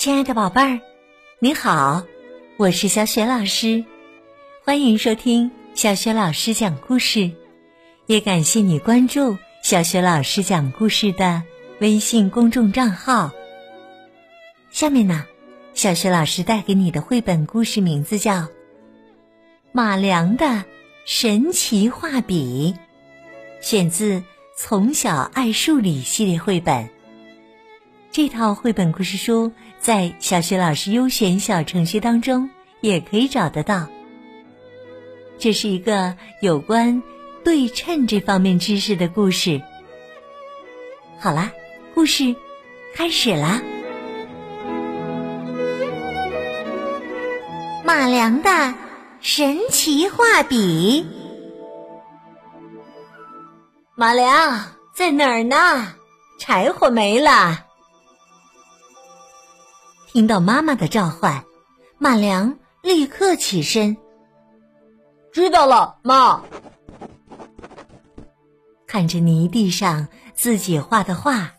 亲爱的宝贝儿，你好，我是小雪老师，欢迎收听小雪老师讲故事，也感谢你关注小雪老师讲故事的微信公众账号。下面呢，小雪老师带给你的绘本故事名字叫《马良的神奇画笔》，选自《从小爱数理》系列绘本。这套绘本故事书在小学老师优选小程序当中也可以找得到。这是一个有关对称这方面知识的故事。好啦，故事开始啦！马良的神奇画笔。马良在哪儿呢？柴火没了。听到妈妈的召唤，马良立刻起身。知道了，妈。看着泥地上自己画的画，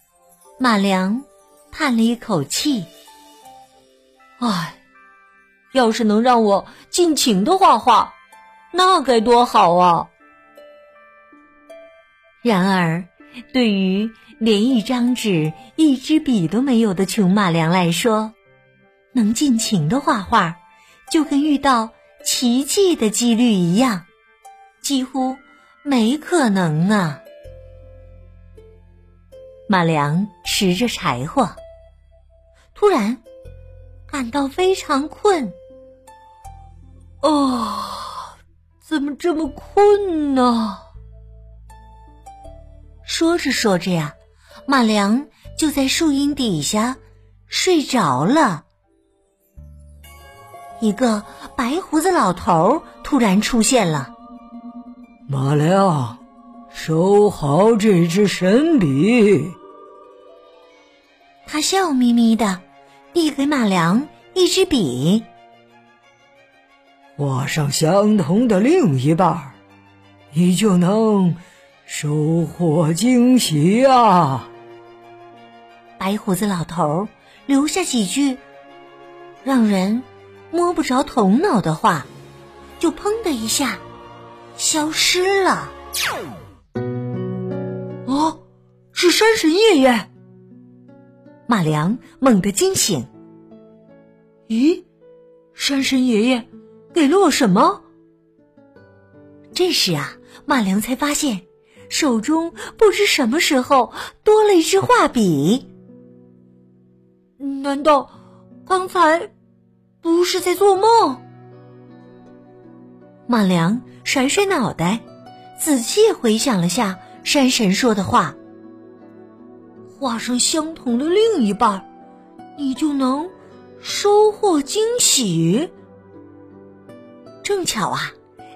马良叹了一口气：“唉，要是能让我尽情的画画，那该多好啊！”然而，对于连一张纸、一支笔都没有的穷马良来说，能尽情的画画，就跟遇到奇迹的几率一样，几乎没可能啊！马良拾着柴火，突然感到非常困。哦，怎么这么困呢？说着说着呀，马良就在树荫底下睡着了。一个白胡子老头突然出现了。马良，收好这支神笔。他笑眯眯的递给马良一支笔。画上相同的另一半，你就能收获惊喜啊！白胡子老头留下几句，让人。摸不着头脑的话，就砰的一下消失了。哦，是山神爷爷！马良猛地惊醒。咦，山神爷爷给了我什么？这时啊，马良才发现手中不知什么时候多了一支画笔。难道刚才？不是在做梦。马良甩甩脑袋，仔细回想了下山神说的话：“画上相同的另一半，你就能收获惊喜。”正巧啊，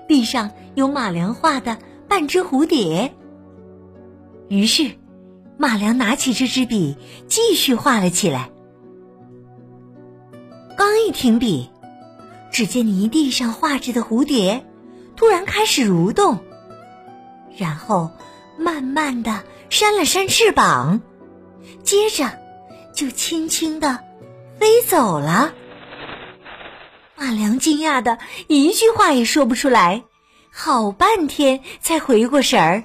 地上有马良画的半只蝴蝶。于是，马良拿起这支笔，继续画了起来。刚一停笔，只见泥地上画着的蝴蝶突然开始蠕动，然后慢慢的扇了扇翅膀，接着就轻轻的飞走了。马良惊讶的一句话也说不出来，好半天才回过神儿。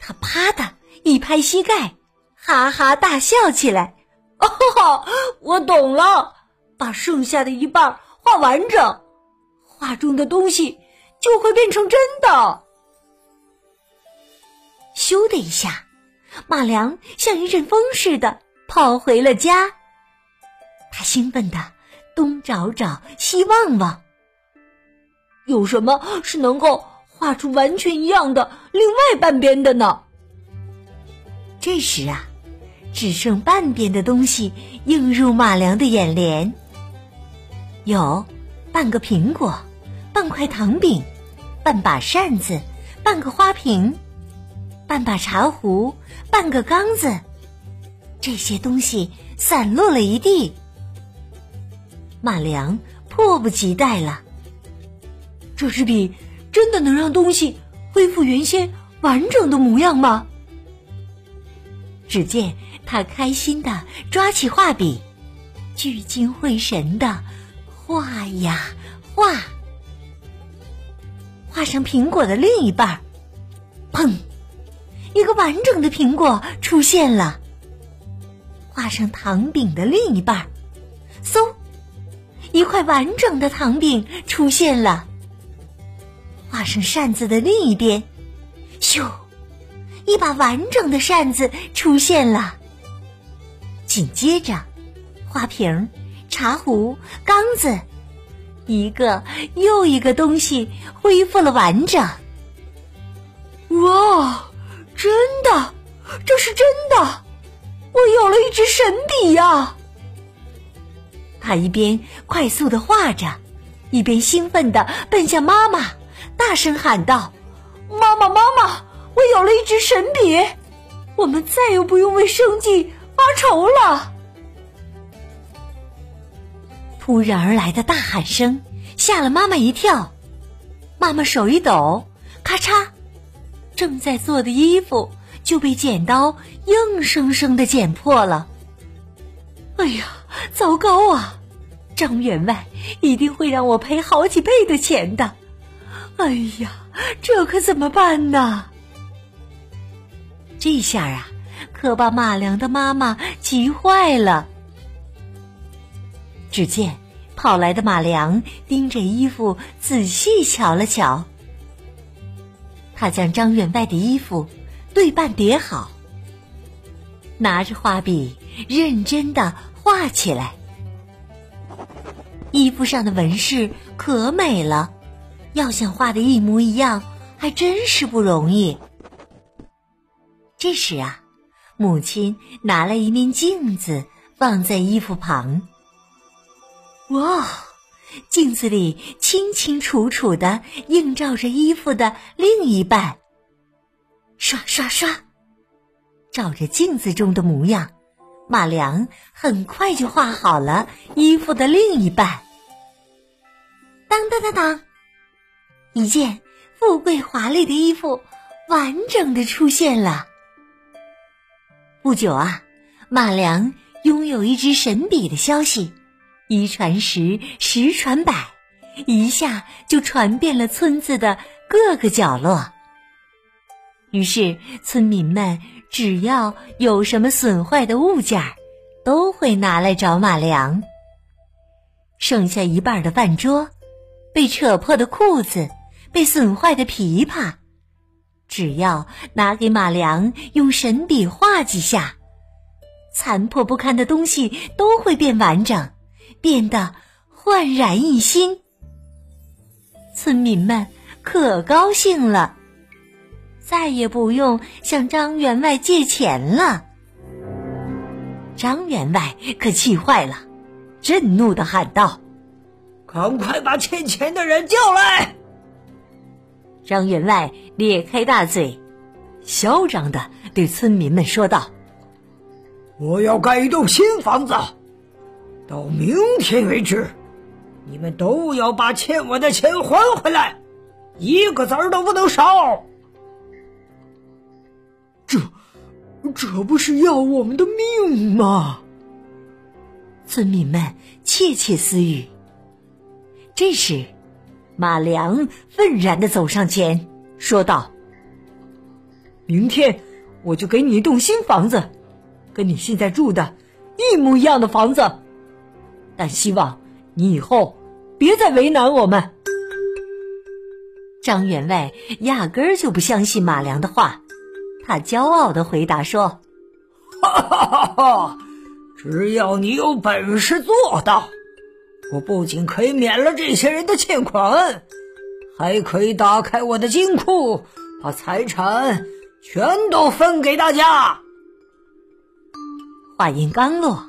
他啪的一拍膝盖，哈哈大笑起来：“ 哦，我懂了。”把剩下的一半画完整，画中的东西就会变成真的。咻的一下，马良像一阵风似的跑回了家。他兴奋的东找找西望望，有什么是能够画出完全一样的另外半边的呢？这时啊，只剩半边的东西映入马良的眼帘。有半个苹果，半块糖饼，半把扇子，半个花瓶，半把茶壶，半个缸子，这些东西散落了一地。马良迫不及待了。这支笔真的能让东西恢复原先完整的模样吗？只见他开心的抓起画笔，聚精会神的画呀画，画上苹果的另一半，砰，一个完整的苹果出现了。画上糖饼的另一半，嗖，一块完整的糖饼出现了。画上扇子的另一边，咻，一把完整的扇子出现了。紧接着，花瓶、茶壶、缸子，一个又一个东西恢复了完整。哇，真的，这是真的！我有了一支神笔呀！他一边快速的画着，一边兴奋的奔向妈妈，大声喊道：“妈妈，妈妈，我有了一支神笔！我们再也不用为生计发愁了！”突然而来的大喊声吓了妈妈一跳，妈妈手一抖，咔嚓，正在做的衣服就被剪刀硬生生的剪破了。哎呀，糟糕啊！张员外一定会让我赔好几倍的钱的。哎呀，这可怎么办呢？这下啊，可把马良的妈妈急坏了。只见跑来的马良盯着衣服仔细瞧了瞧，他将张员外的衣服对半叠好，拿着画笔认真的画起来。衣服上的纹饰可美了，要想画的一模一样，还真是不容易。这时啊，母亲拿了一面镜子放在衣服旁。哇，镜子里清清楚楚的映照着衣服的另一半。刷刷刷，照着镜子中的模样，马良很快就画好了衣服的另一半。当当当当，一件富贵华丽的衣服完整的出现了。不久啊，马良拥有一支神笔的消息。一传十，十传百，一下就传遍了村子的各个角落。于是，村民们只要有什么损坏的物件，都会拿来找马良。剩下一半的饭桌，被扯破的裤子，被损坏的琵琶，只要拿给马良用神笔画几下，残破不堪的东西都会变完整。变得焕然一新，村民们可高兴了，再也不用向张员外借钱了。张员外可气坏了，震怒的喊道：“赶快把欠钱的人叫来！”张员外咧开大嘴，嚣张的对村民们说道：“我要盖一栋新房子。”到明天为止，你们都要把欠我的钱还回来，一个子儿都不能少。这，这不是要我们的命吗？村民们窃窃私语。这时，马良愤然的走上前，说道：“明天我就给你一栋新房子，跟你现在住的一模一样的房子。”但希望你以后别再为难我们。张员外压根儿就不相信马良的话，他骄傲的回答说：“哈哈哈哈！只要你有本事做到，我不仅可以免了这些人的欠款，还可以打开我的金库，把财产全都分给大家。”话音刚落。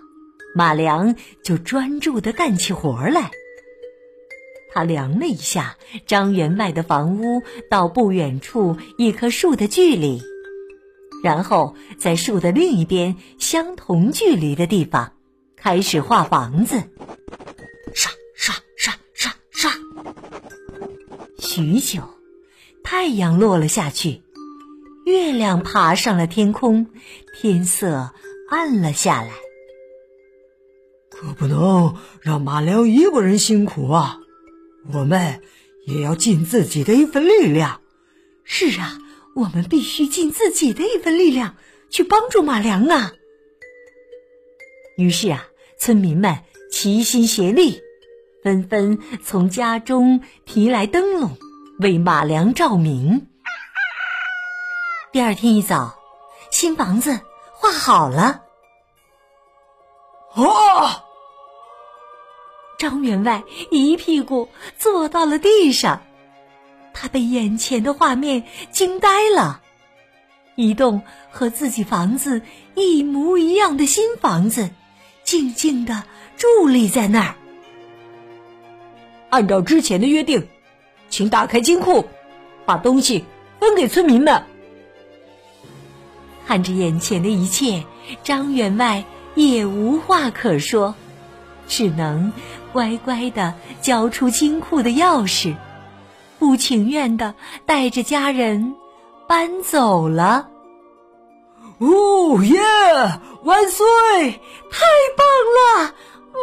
马良就专注的干起活来。他量了一下张员外的房屋到不远处一棵树的距离，然后在树的另一边相同距离的地方开始画房子。刷刷刷刷刷，许久，太阳落了下去，月亮爬上了天空，天色暗了下来。可不能让马良一个人辛苦啊！我们也要尽自己的一份力量。是啊，我们必须尽自己的一份力量去帮助马良啊！于是啊，村民们齐心协力，纷纷从家中提来灯笼，为马良照明。第二天一早，新房子画好了。啊！张员外一屁股坐到了地上，他被眼前的画面惊呆了。一栋和自己房子一模一样的新房子，静静的伫立在那儿。按照之前的约定，请打开金库，把东西分给村民们。看着眼前的一切，张员外也无话可说。只能乖乖的交出金库的钥匙，不情愿的带着家人搬走了。哦耶！万岁！太棒了！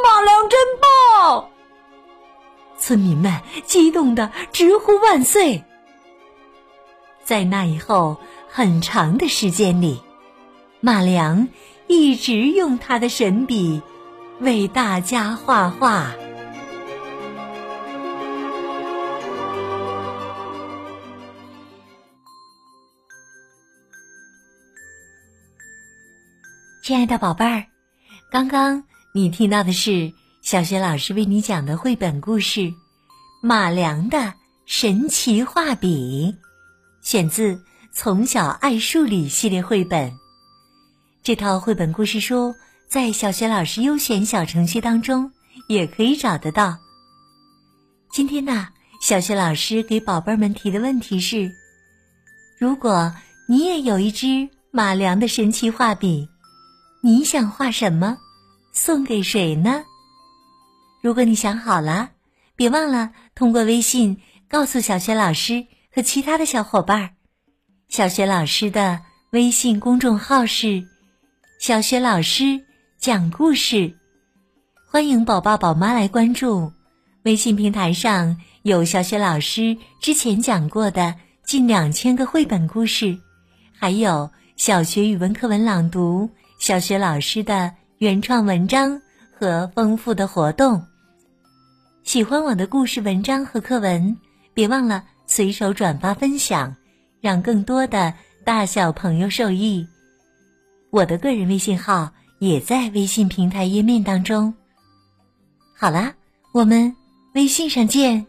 马良真棒！村民们激动的直呼万岁。在那以后很长的时间里，马良一直用他的神笔。为大家画画。亲爱的宝贝儿，刚刚你听到的是小学老师为你讲的绘本故事《马良的神奇画笔》，选自《从小爱数理》系列绘本。这套绘本故事书。在小学老师优选小程序当中也可以找得到。今天呢，小学老师给宝贝们提的问题是：如果你也有一支马良的神奇画笔，你想画什么，送给谁呢？如果你想好了，别忘了通过微信告诉小学老师和其他的小伙伴儿。小学老师的微信公众号是“小学老师”。讲故事，欢迎宝爸宝妈来关注。微信平台上有小雪老师之前讲过的近两千个绘本故事，还有小学语文课文朗读、小学老师的原创文章和丰富的活动。喜欢我的故事、文章和课文，别忘了随手转发分享，让更多的大小朋友受益。我的个人微信号。也在微信平台页面当中。好啦，我们微信上见。